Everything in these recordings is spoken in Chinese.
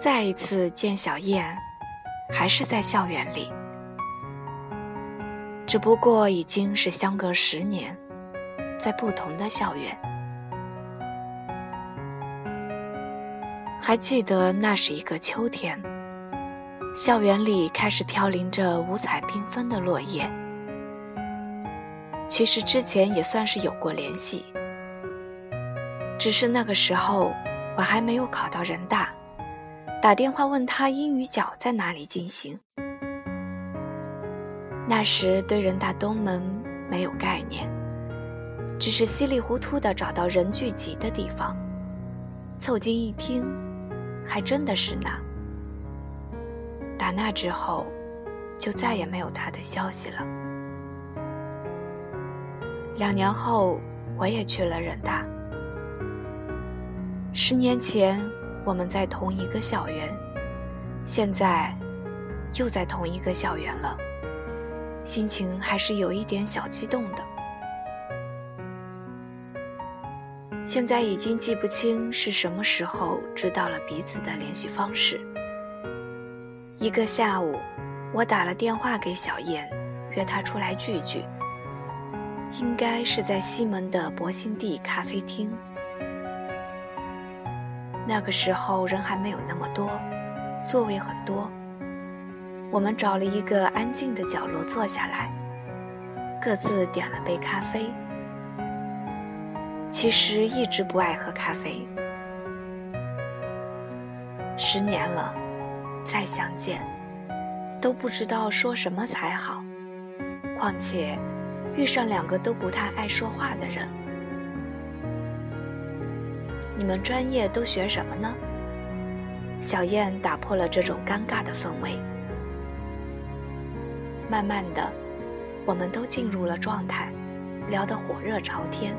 再一次见小燕，还是在校园里，只不过已经是相隔十年，在不同的校园。还记得那是一个秋天，校园里开始飘零着五彩缤纷的落叶。其实之前也算是有过联系，只是那个时候我还没有考到人大，打电话问他英语角在哪里进行。那时对人大东门没有概念，只是稀里糊涂的找到人聚集的地方，凑近一听，还真的是那。打那之后，就再也没有他的消息了。两年后，我也去了人大。十年前，我们在同一个校园，现在又在同一个校园了，心情还是有一点小激动的。现在已经记不清是什么时候知道了彼此的联系方式。一个下午，我打了电话给小燕，约她出来聚聚。应该是在西门的博兴地咖啡厅。那个时候人还没有那么多，座位很多。我们找了一个安静的角落坐下来，各自点了杯咖啡。其实一直不爱喝咖啡。十年了，再相见，都不知道说什么才好。况且。遇上两个都不太爱说话的人，你们专业都学什么呢？小燕打破了这种尴尬的氛围。慢慢的，我们都进入了状态，聊得火热朝天。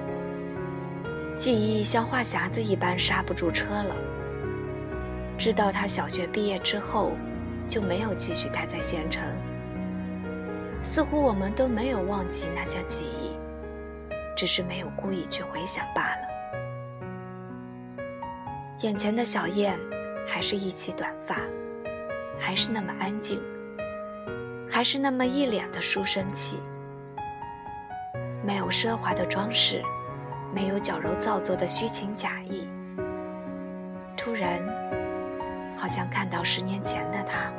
记忆像话匣子一般刹不住车了。知道他小学毕业之后，就没有继续待在县城。似乎我们都没有忘记那些记忆，只是没有故意去回想罢了。眼前的小燕，还是一起短发，还是那么安静，还是那么一脸的书生气，没有奢华的装饰，没有矫揉造作的虚情假意。突然，好像看到十年前的他。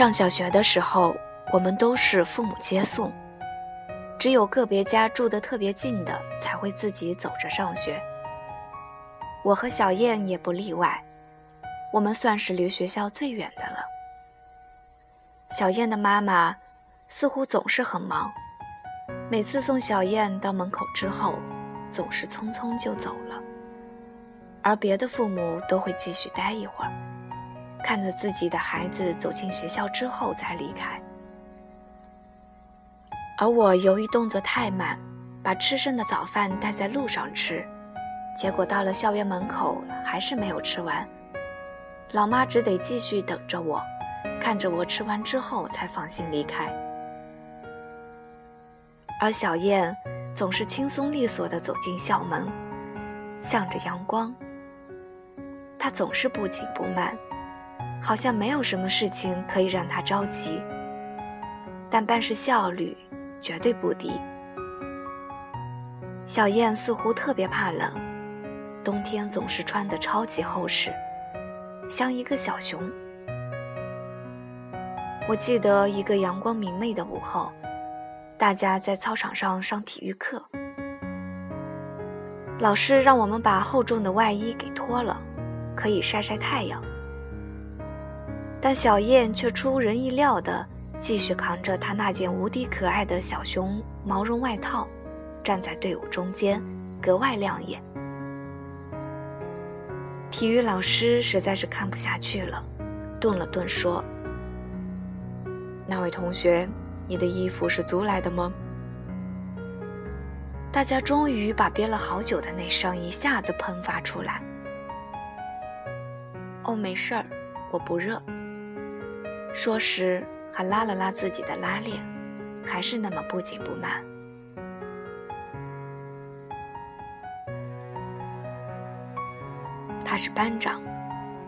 上小学的时候，我们都是父母接送，只有个别家住得特别近的才会自己走着上学。我和小燕也不例外，我们算是离学校最远的了。小燕的妈妈似乎总是很忙，每次送小燕到门口之后，总是匆匆就走了，而别的父母都会继续待一会儿。看着自己的孩子走进学校之后才离开，而我由于动作太慢，把吃剩的早饭带在路上吃，结果到了校园门口还是没有吃完，老妈只得继续等着我，看着我吃完之后才放心离开。而小燕总是轻松利索地走进校门，向着阳光，她总是不紧不慢。好像没有什么事情可以让他着急，但办事效率绝对不低。小燕似乎特别怕冷，冬天总是穿得超级厚实，像一个小熊。我记得一个阳光明媚的午后，大家在操场上上体育课，老师让我们把厚重的外衣给脱了，可以晒晒太阳。但小燕却出人意料的继续扛着他那件无敌可爱的小熊毛绒外套，站在队伍中间，格外亮眼。体育老师实在是看不下去了，顿了顿说：“那位同学，你的衣服是租来的吗？”大家终于把憋了好久的内伤一下子喷发出来。哦，没事儿，我不热。说时还拉了拉自己的拉链，还是那么不紧不慢。他是班长，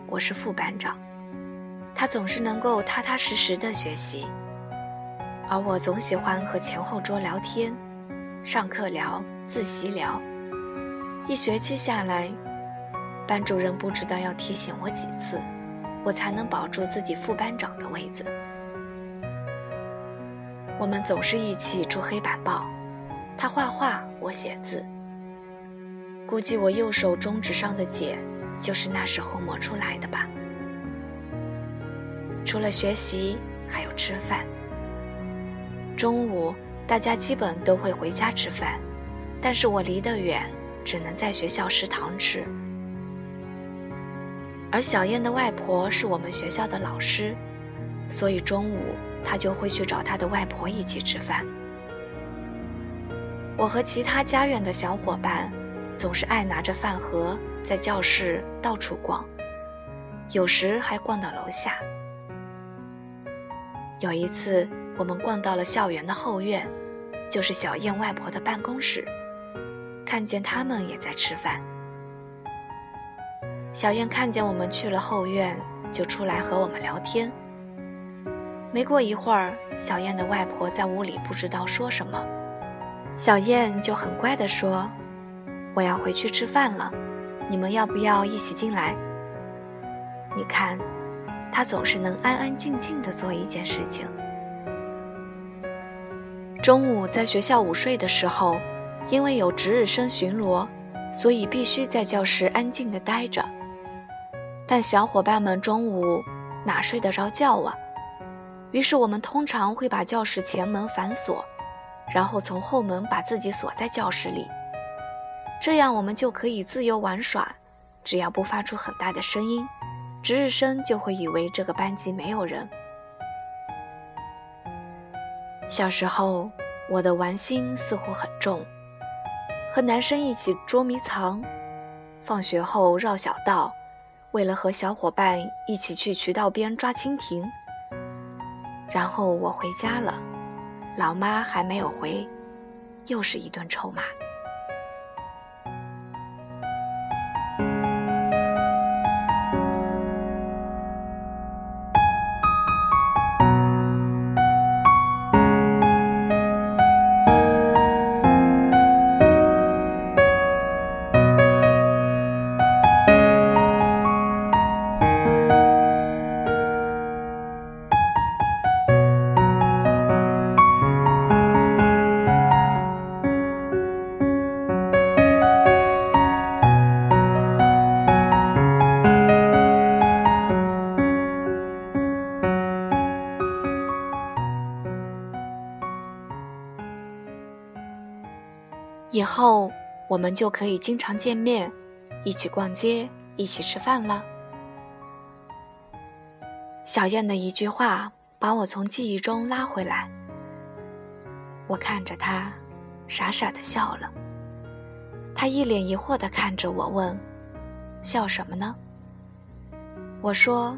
我是副班长。他总是能够踏踏实实的学习，而我总喜欢和前后桌聊天。上课聊，自习聊，一学期下来，班主任不知道要提醒我几次，我才能保住自己副班长的位子。我们总是一起出黑板报，他画画，我写字。估计我右手中指上的茧，就是那时候磨出来的吧。除了学习，还有吃饭。中午。大家基本都会回家吃饭，但是我离得远，只能在学校食堂吃。而小燕的外婆是我们学校的老师，所以中午她就会去找她的外婆一起吃饭。我和其他家院的小伙伴，总是爱拿着饭盒在教室到处逛，有时还逛到楼下。有一次。我们逛到了校园的后院，就是小燕外婆的办公室，看见他们也在吃饭。小燕看见我们去了后院，就出来和我们聊天。没过一会儿，小燕的外婆在屋里不知道说什么，小燕就很乖地说：“我要回去吃饭了，你们要不要一起进来？”你看，她总是能安安静静地做一件事情。中午在学校午睡的时候，因为有值日生巡逻，所以必须在教室安静地待着。但小伙伴们中午哪睡得着觉啊？于是我们通常会把教室前门反锁，然后从后门把自己锁在教室里。这样我们就可以自由玩耍，只要不发出很大的声音，值日生就会以为这个班级没有人。小时候，我的玩心似乎很重，和男生一起捉迷藏，放学后绕小道，为了和小伙伴一起去渠道边抓蜻蜓。然后我回家了，老妈还没有回，又是一顿臭骂。以后我们就可以经常见面，一起逛街，一起吃饭了。小燕的一句话把我从记忆中拉回来。我看着她，傻傻的笑了。她一脸疑惑的看着我，问：“笑什么呢？”我说：“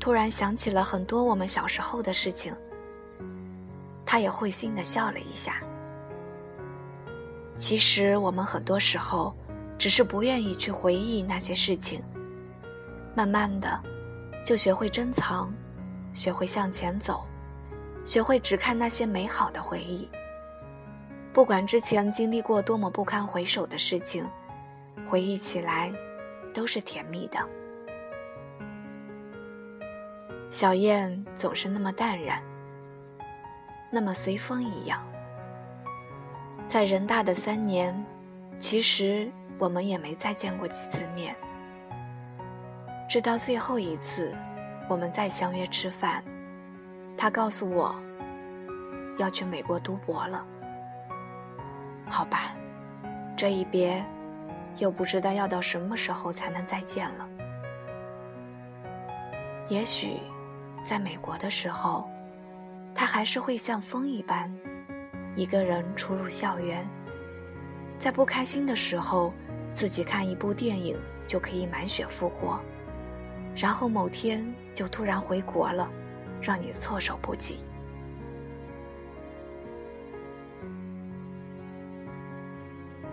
突然想起了很多我们小时候的事情。”她也会心的笑了一下。其实我们很多时候，只是不愿意去回忆那些事情。慢慢的，就学会珍藏，学会向前走，学会只看那些美好的回忆。不管之前经历过多么不堪回首的事情，回忆起来，都是甜蜜的。小燕总是那么淡然，那么随风一样。在人大的三年，其实我们也没再见过几次面。直到最后一次，我们再相约吃饭，他告诉我要去美国读博了。好吧，这一别，又不知道要到什么时候才能再见了。也许，在美国的时候，他还是会像风一般，一个人出入校园。在不开心的时候，自己看一部电影就可以满血复活，然后某天就突然回国了，让你措手不及。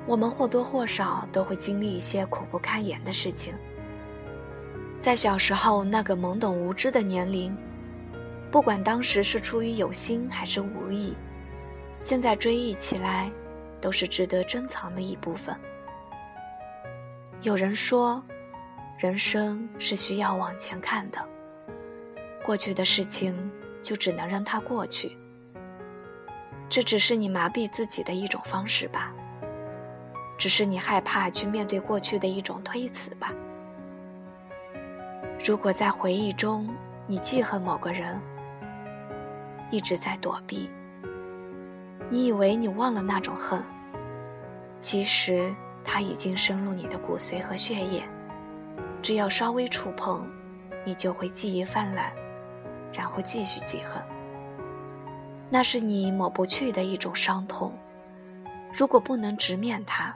我们或多或少都会经历一些苦不堪言的事情。在小时候那个懵懂无知的年龄，不管当时是出于有心还是无意，现在追忆起来，都是值得珍藏的一部分。有人说，人生是需要往前看的，过去的事情就只能让它过去。这只是你麻痹自己的一种方式吧，只是你害怕去面对过去的一种推辞吧。如果在回忆中，你记恨某个人，一直在躲避，你以为你忘了那种恨，其实它已经深入你的骨髓和血液，只要稍微触碰，你就会记忆泛滥，然后继续记恨。那是你抹不去的一种伤痛，如果不能直面它，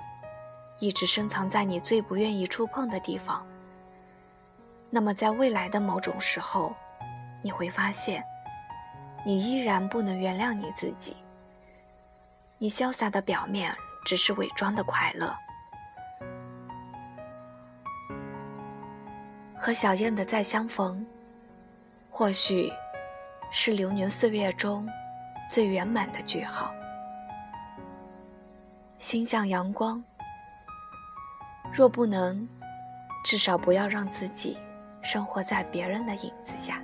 一直深藏在你最不愿意触碰的地方。那么，在未来的某种时候，你会发现，你依然不能原谅你自己。你潇洒的表面只是伪装的快乐。和小燕的再相逢，或许是流年岁月中最圆满的句号。心向阳光，若不能，至少不要让自己。生活在别人的影子下。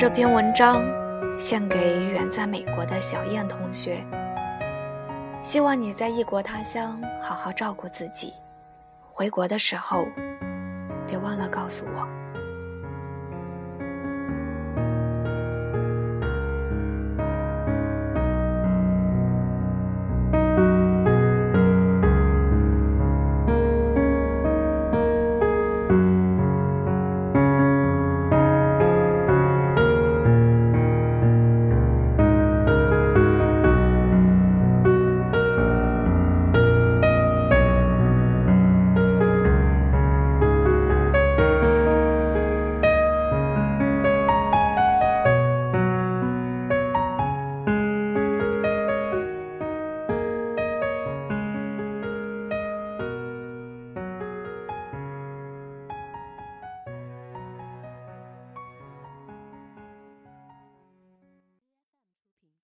这篇文章献给远在美国的小燕同学。希望你在异国他乡好好照顾自己，回国的时候别忘了告诉我。